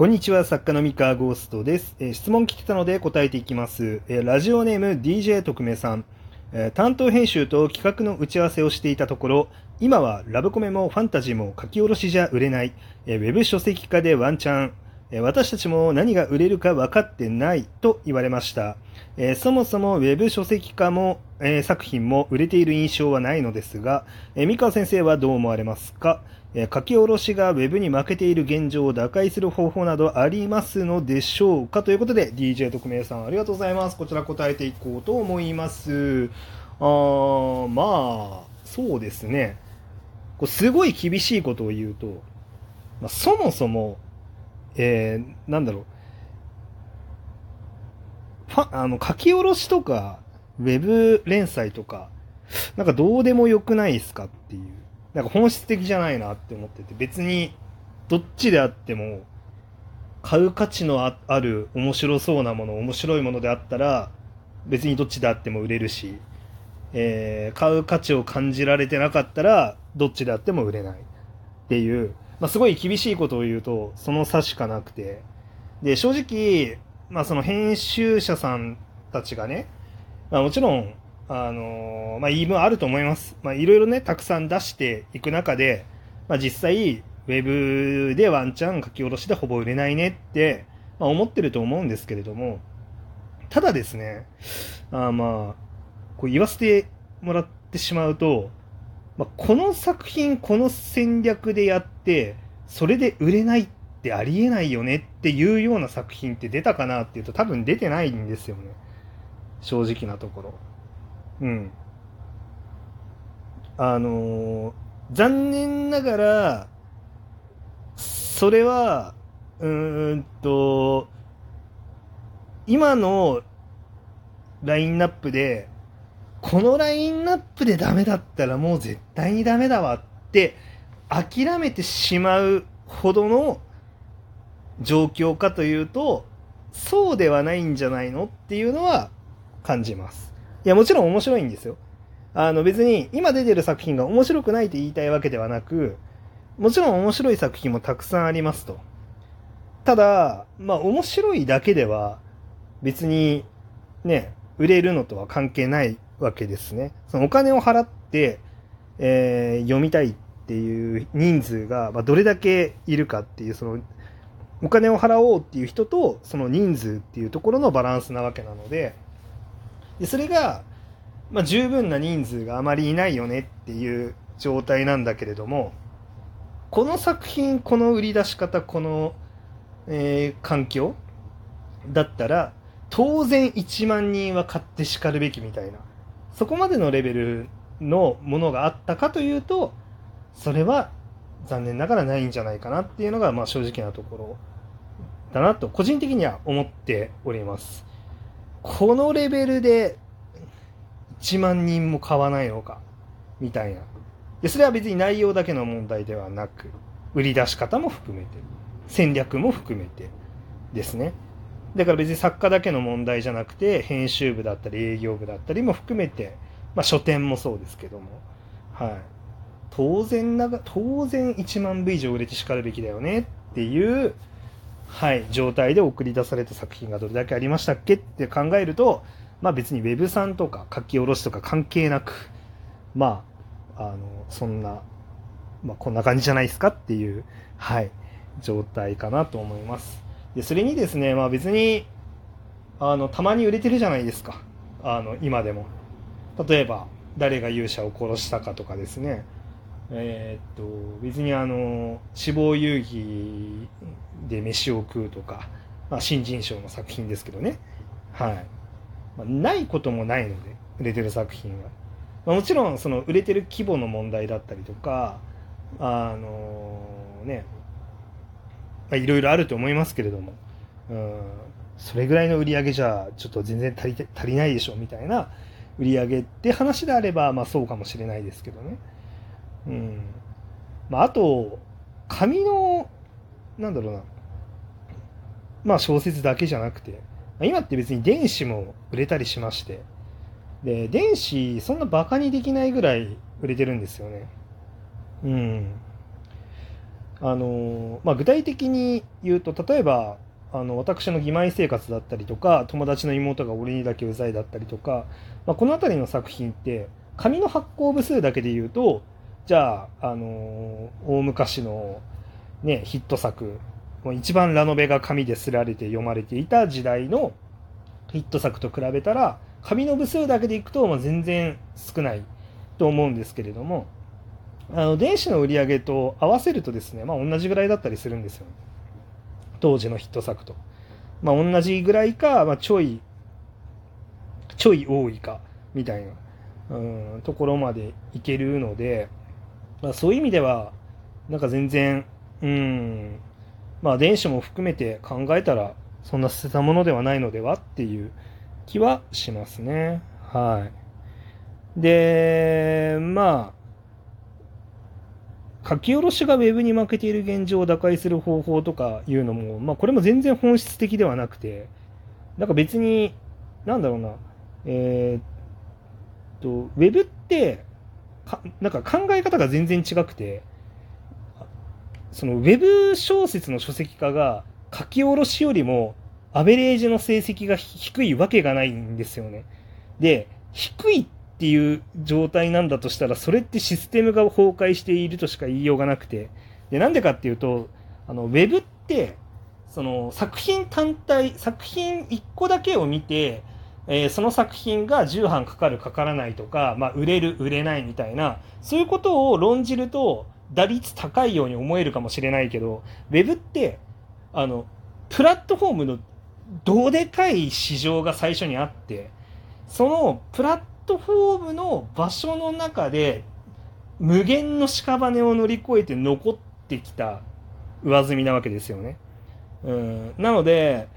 こんにちは、作家の三河ゴーストです。えー質問来てたので答えていきます。えーラジオネーム DJ 特命さん。えー担当編集と企画の打ち合わせをしていたところ、今はラブコメもファンタジーも書き下ろしじゃ売れない。えーウェブ書籍化でワンチャン。私たちも何が売れるか分かってないと言われました。えーそもそもウェブ書籍化も、えー作品も売れている印象はないのですが、えー三河先生はどう思われますか？えー書き下ろしがウェブに負けている現状を打開する方法などありますのでしょうか？ということで DJ 特命さんありがとうございます。こちら答えていこうと思います。あーまあそうですね。こうすごい厳しいことを言うと、まあ、そもそもえーなんだろう。ファあの書き下ろしとかウェブ連載とかなんかどうでもよくないですかっていう。なんか本質的じゃないなって思ってて、別にどっちであっても、買う価値のあある面白そうなもの、面白いものであったら、別にどっちであっても売れるし、えー買う価値を感じられてなかったら、どっちであっても売れないっていう、まあ、すごい厳しいことを言うと、その差しかなくて、で、正直、まあ、その編集者さんたちがね、まあ、もちろん、あのまあ、言い分あると思います。まあ、いろいろね、たくさん出していく中で、まあ、実際、ウェブでワンチャン書き下ろしでほぼ売れないねって、まあ、思ってると思うんですけれども、ただですね、あまあ、こう言わせてもらってしまうと、まあ、この作品、この戦略でやって、それで売れないってありえないよねっていうような作品って出たかなっていうと多分出てないんですよね。正直なところ。うん。あのー残念ながら、それは、うーんと、今のラインナップで、このラインナップでダメだったらもう絶対にダメだわって諦めてしまうほどの状況かというと、そうではないんじゃないのっていうのは感じます。いや、もちろん面白いんですよ。あの別に今出てる作品が面白くないと言いたいわけではなく、もちろん面白い作品もたくさんありますと。ただ、まあ面白いだけでは別にね、売れるのとは関係ないわけですね。そのお金を払って、えー読みたいっていう人数が、まあ、どれだけいるかっていう、そのお金を払おうっていう人とその人数っていうところのバランスなわけなので、でそれが、まあ、十分な人数があまりいないよねっていう状態なんだけれどもこの作品この売り出し方この、えー環境だったら当然1万人は買ってしかるべきみたいなそこまでのレベルのものがあったかというとそれは残念ながらないんじゃないかなっていうのがまあ正直なところだなと個人的には思っております。このレベルで1万人も買わないのかみたいなでそれは別に内容だけの問題ではなく売り出し方も含めて戦略も含めてですねだから別に作家だけの問題じゃなくて編集部だったり営業部だったりも含めて、まあ、書店もそうですけどもはい当然なが当然1万部以上売れてしかるべきだよねっていうはい、状態で送り出された作品がどれだけありましたっけって考えると、まあ別にウェブさんとか書き下ろしとか関係なく、まあ、あの、そんな、まあこんな感じじゃないですかっていう、はい、状態かなと思います。で、それにですね、まあ別に、あの、たまに売れてるじゃないですか。あの、今でも。例えば、誰が勇者を殺したかとかですね。えーっと別にあの死亡遊戯で飯を食うとか、まあ、新人賞の作品ですけどね、はいまあ、ないこともないので売れてる作品は、まあ、もちろんその売れてる規模の問題だったりとかあのねまあいろいろあると思いますけれども、うん、それぐらいの売り上げじゃちょっと全然足りて足りないでしょみたいな売り上げって話であれば、まあ、そうかもしれないですけどね。うん。まあ、あと紙のなんだろうな。まあ小説だけじゃなくてあ今って別に電子も売れたりしまして。で電子そんなバカにできないぐらい売れてるんですよね。うん。あのまあ、具体的に言うと例えばあの私の義妹生活だったりとか友達の妹が俺にだけうざいだったりとか、まあ、この辺りの作品って紙の発行部数だけで言うとじゃあ、あの大昔の、ね、ヒット作もう一番ラノベが紙ですられて読まれていた時代のヒット作と比べたら紙の部数だけでいくと、まあ、全然少ないと思うんですけれどもあの電子の売り上げと合わせるとですね、まあ、同じぐらいだったりするんですよ、当時のヒット作と。まあ、同じぐらいか、まあ、ちょい、ちょい多いか、みたいな、うん、ところまでいけるので、まあ、そういう意味では、なんか全然、うん、まあ、電子も含めて考えたら、そんな捨てたものではないのではっていう気はしますね。はい。で、まあ、書き下ろしが Web に負けている現状を打開する方法とかいうのも、まあ、これも全然本質的ではなくて、なんか別に、なんだろうな、えー、っと、Web って、なんか考え方が全然違くて、その Web 小説の書籍化が書き下ろしよりもアベレージの成績が低いわけがないんですよね。で、低いっっていう状態なんだとしたら、それってシステムが崩壊しているとしか言いようがなくて。で、なんでかっていうと、あの、ウェブって、その作品単体、作品1個だけを見て、えー、その作品が重版かかるかからないとか、まあ、売れる売れないみたいなそういうことを論じると打率高いように思えるかもしれないけどウェブってあのプラットフォームのどでかい市場が最初にあってそのプラットフォームの場所の中で無限の屍を乗り越えて残ってきた上積みなわけですよね。うん、なので、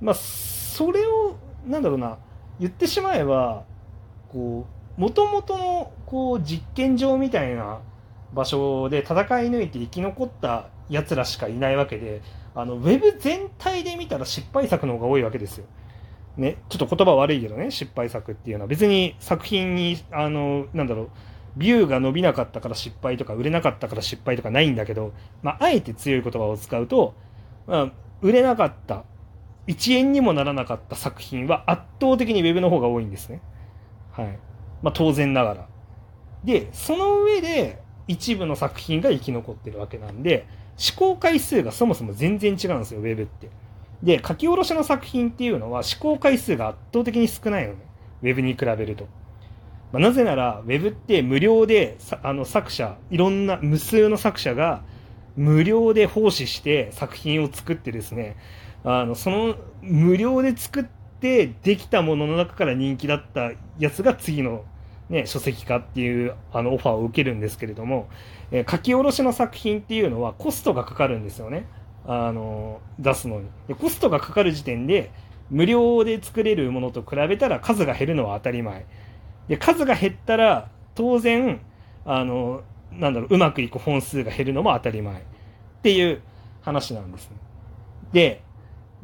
まあ、それをなんだろうな言ってしまえばこうもともとのこう実験場みたいな場所で戦い抜いて生き残ったやつらしかいないわけであのウェブ全体で見たら失敗作の方が多いわけですよ。ね、ちょっと言葉悪いけどね失敗作っていうのは別に作品にあのなんだろうビューが伸びなかったから失敗とか売れなかったから失敗とかないんだけど、まあ、あえて強い言葉を使うと、まあ、売れなかった1円にもならなかった作品は圧倒的に Web の方が多いんですね。はい。まあ、当然ながら。で、その上で一部の作品が生き残ってるわけなんで、試行回数がそもそも全然違うんですよ、Web って。で、書き下ろしの作品っていうのは試行回数が圧倒的に少ないのね。Web に比べると。まあ、なぜなら、Web って無料であの作者、いろんな無数の作者が無料で奉仕して作品を作ってですね、あのその無料で作ってできたものの中から人気だったやつが次の、ね、書籍化っていうあのオファーを受けるんですけれども、えー、書き下ろしの作品っていうのはコストがかかるんですよね。あの出すのに。でコストがかかる時点で無料で作れるものと比べたら数が減るのは当たり前。で数が減ったら当然あのなんだろううまくいく本数が減るのも当たり前。っていう話なんです、ね、で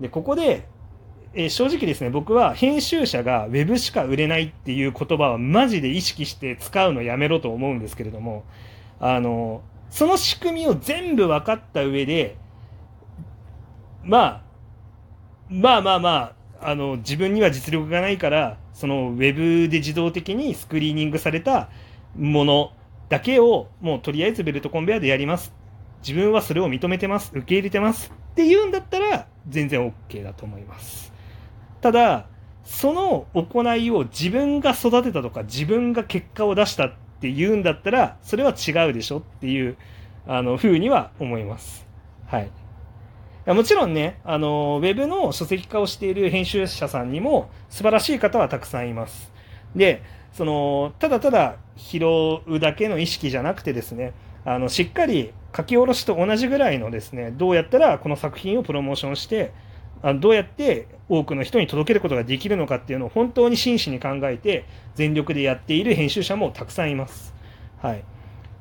でここで、えー、正直ですね僕は編集者が Web しか売れないっていう言葉はマジで意識して使うのやめろと思うんですけれどもあのその仕組みを全部分かった上でまあ、まあまあまあ、あの、自分には実力がないから、そのウェブで自動的にスクリーニングされたものだけを、もうとりあえずベルトコンベヤーでやります。自分はそれを認めてます。受け入れてます。って言うんだったら、全然 OK だと思います。ただ、その行いを自分が育てたとか、自分が結果を出したって言うんだったら、それは違うでしょっていう、あの、風には思います。はい。もちろんね、あの、ウェブの書籍化をしている編集者さんにも素晴らしい方はたくさんいます。で、その、ただただ拾うだけの意識じゃなくてですね、あの、しっかり書き下ろしと同じぐらいのですね、どうやったらこの作品をプロモーションして、あどうやって多くの人に届けることができるのかっていうのを本当に真摯に考えて全力でやっている編集者もたくさんいます。はい。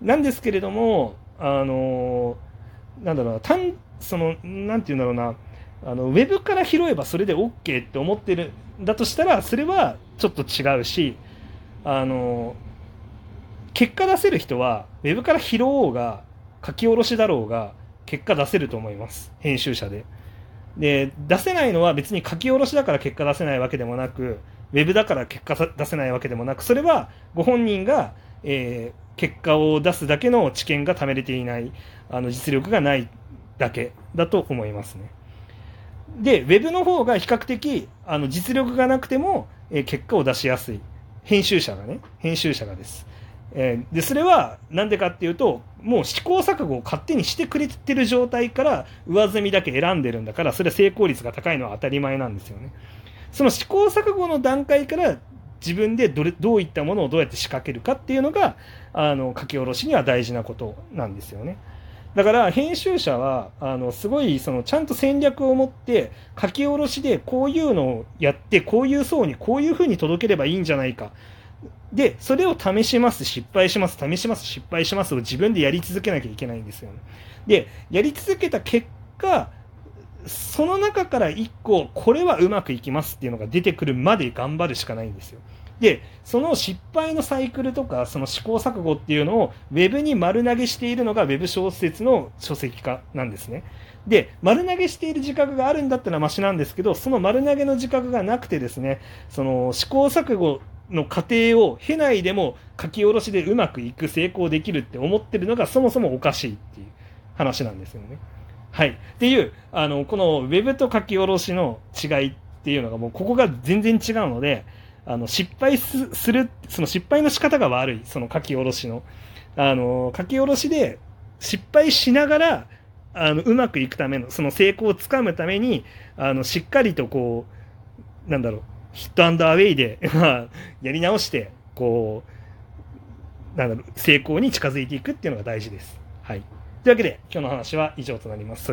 なんですけれども、あのなんだろう、単その、なんて言うんだろうな、あのウェブから拾えばそれで OK って思ってるんだとしたら、それはちょっと違うし、あの、結果出せる人は、ウェブから拾おうが、書き下ろしだろうが、結果出せると思います。編集者で。で、出せないのは別に書き下ろしだから結果出せないわけでもなく、ウェブだから結果出せないわけでもなく、それはご本人が、えー、結果を出すだけの知見が貯めれていない、あの実力がないだけだと思いますね。で、ウェブの方が比較的あの実力がなくても、え、結果を出しやすい。編集者がね、編集者がです。え、でそれは何でかっていうともう試行錯誤を勝手にしてくれてる状態から上積みだけ選んでるんだからそれは成功率が高いのは当たり前なんですよね。その試行錯誤の段階から自分でどれどういったものをどうやって仕掛けるかっていうのがあの書き下ろしには大事なことなんですよね。だから編集者はあのすごいそのちゃんと戦略を持って書き下ろしでこういうのをやってこういう層にこういうふうに届ければいいんじゃないかで、それを試します、失敗します、試します、失敗しますを自分でやり続けなきゃいけないんですよね。で、やり続けた結果、その中から1個、これはうまくいきますっていうのが出てくるまで頑張るしかないんですよ。で、その失敗のサイクルとか、その試行錯誤っていうのを、ウェブに丸投げしているのが、ウェブ小説の書籍化なんですね。で、丸投げしている自覚があるんだったらマシなんですけど、その丸投げの自覚がなくてですね、その試行錯誤の過程を経ないでも書き下ろしでうまくいく成功できるって思ってるのがそもそもおかしいっていう話なんですよね。はい。っていう、あの、この Web と書き下ろしの違いっていうのがもうここが全然違うので、あの、失敗する、その失敗の仕方が悪い、その書き下ろしの。あの、書き下ろしで失敗しながら、あの、うまくいくための、その成功をつかむために、あの、しっかりとこう、なんだろう、ヒットアンドアウェイで、まあ、やり直して、こう、なんだろう、成功に近づいていくっていうのが大事です。はい。というわけで、今日の話は以上となります。